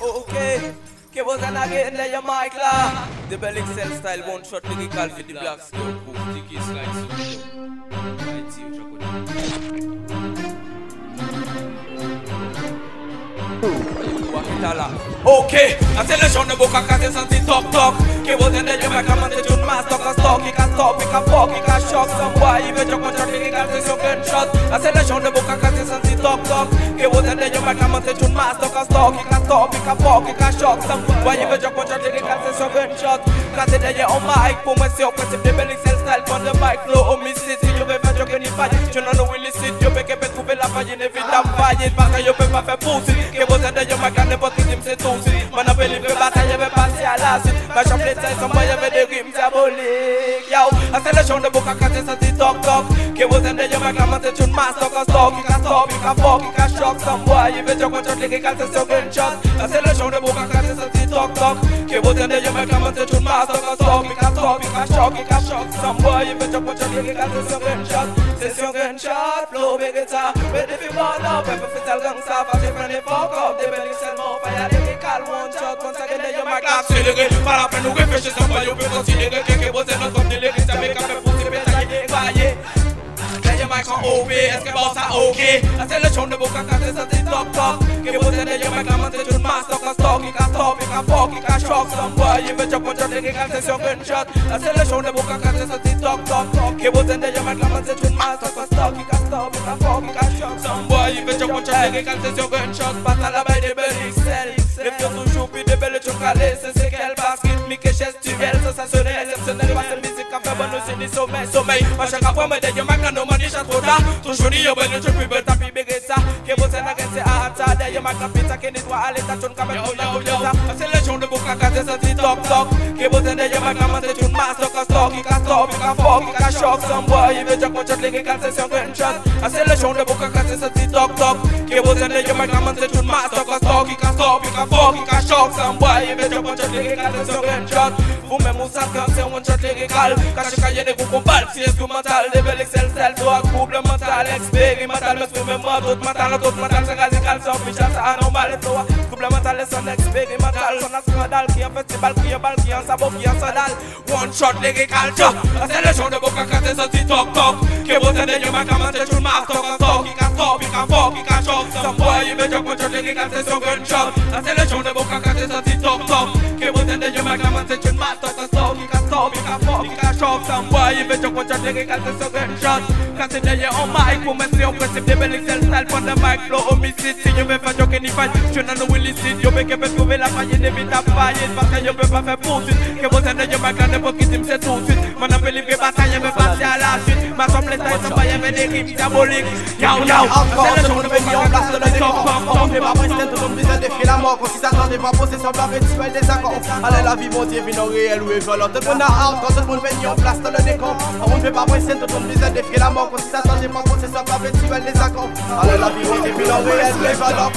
Okay. Que was an again there your mic la. The Bellic cell style one shot lyrical for the black skill. Tiki slide so Right see you Ok, la selezione bocca case santi top top Che vuol dire io mi chiamate giù un masto Ca stocchi, ca stoppi, ca pochi, ca shock Some boy, io vedo con ciò che case sono gunshot La selezione bocca case santi top top Che vuol dire io mi chiamate giù un masto Ca stocchi, ca stoppi, ca pochi, ca shock Some boy, io vedo con ciò che case sono gunshot Case de on mic, pour moi c'est au principe de Belix style Prends le mic, flow, homicide Si je vais faire joker ni faille Je n'en ai illicite, je peux que trouver la faille Inévitable faillite, parce que je peux pas faire pousser Que vous êtes de yo, ma canne, votre team c'est tout Mon appel, il veut bataille, je vais passer à la suite Ma chambre est sans moi, je vais des rimes diaboliques Yo, la sélection de boca cassée, ça dit toc toc. Que vous êtes de yo, ma canne, c'est une masse Toc, stock, qui ca stop, qui ca fuck, qui ca shock Some boy, il veut joker, contre les gars, c'est sur gunshot La sélection de boca cassée, ça dit toc toc. Que vous êtes de yo, ma canne, c'est une masse Toc, stop, qui ca stop, qui ca shock, qui ca shock Some boy, il veut joker, contre les gars, c'est sur gunshot C'est sur gunshot, flow, big guitar Ready for ball up, every fit all gang staff As if they fuck up, they belly sell more fire They can call one shot, once again they my clap Accéléré, par la peine nous réfléchissons pas Yo peut considérer que que vous êtes notre comme des lyrics D'ailleurs, Mike en OB, est-ce que bon ça ok La sélection de Boca Cassé, ça dit top top vous êtes d'ailleurs, Mike, la montée d'une masse Stock, stock, il ca stop, il ca fuck, il ca shock. Some boy, il veut chop, on chop, les gars, c'est sur gunshot La sélection de Boca Cassé, ça dit top top il ca stop, il ca fuck, il ca shock. Some boy, il veut chop, gars, c'est sur gunshot Passe à la baille des belles XL chocalées C'est ce qu'elle gestuelle Sensationnel, exceptionnel, pas de musique Café, bonne aussi, ni nomade, déjà trop tard Toujours ni yo, ben, Que vous êtes against à ça D'ailleurs, Mike, la pizza, qui nettoie à l'état, tu n'as Yo, yo, yo. C'est les gens de Boca Cassé, ça dit toc toc Que vous êtes d'ailleurs, Mike, la montée d'une masse Stock, stock, il ca stop, il ca fuck, il ca shock. Some boy, il veut dire qu'on chante les gars, c'est sur gunshot C'est les gens de Boca Cassé, ça dit toc toc Que vous êtes d'ailleurs, Mike, la montée d'une masse Stock, stock, il ca stop, il ca fuck, il ca shock. Some boy, il veut dire qu'on chante les gars, c'est sur gunshot Vous-même, vous savez c'est un chante les gars Caché quand y'a des groupes qu'on parle, si Des belles excel, celle, toi, mental Expérimental, mais c'est même moi, d'autres mental D'autres mental, c'est c'est official, c'est anormal Et toi, couple mental, c'est son expérimental Son scandale, qui en festival, qui en bal, qui en sabot, qui en One shot, lyrical, tcha C'est le genre de boca cassé, ça dit toc toc Que vous êtes yo, ma camante, tu m'as stock, en stock Qui ca stop, qui ca fuck, qui ca shock Some boy, veut dire qu'on shot, lyrical, c'est son gunshot C'est le genre de boca cassé, ça dit fuck, qui ca shock Some boy, il veut dire qu'on shot, lyrical, c'est son gunshot Quand c'est d'ailleurs en mic, pour mettre au principe des belles excel style le mic, flow, homicide Si je vais faire joker ni fight, je n'en ai illicite Yo, mais que peut trouver la faille, inévitable faillite Parce que je peux pas faire poursuite Que vous êtes yo, ma clan, n'importe qui me c'est tout de suite Mon appel livré bataille, je vais passer à la suite Ma semble est taille, sans avec des rimes diaboliques Yo, yo, c'est le jour monde de venu en place de le décor On fait pas pression, tout le monde vise défier la mort Quand si ça t'en est pas possession de la rituel des accords Allez la vie, mon Dieu, vino réel ou violent Tout le monde a hâte quand tout le monde venu en place de le décor. On fait pas pression, tout le monde vise défier la mort. Quand si ça t'en est pas possession de la rituel des accords. Allez la vie, mon Dieu, vino réel ou violent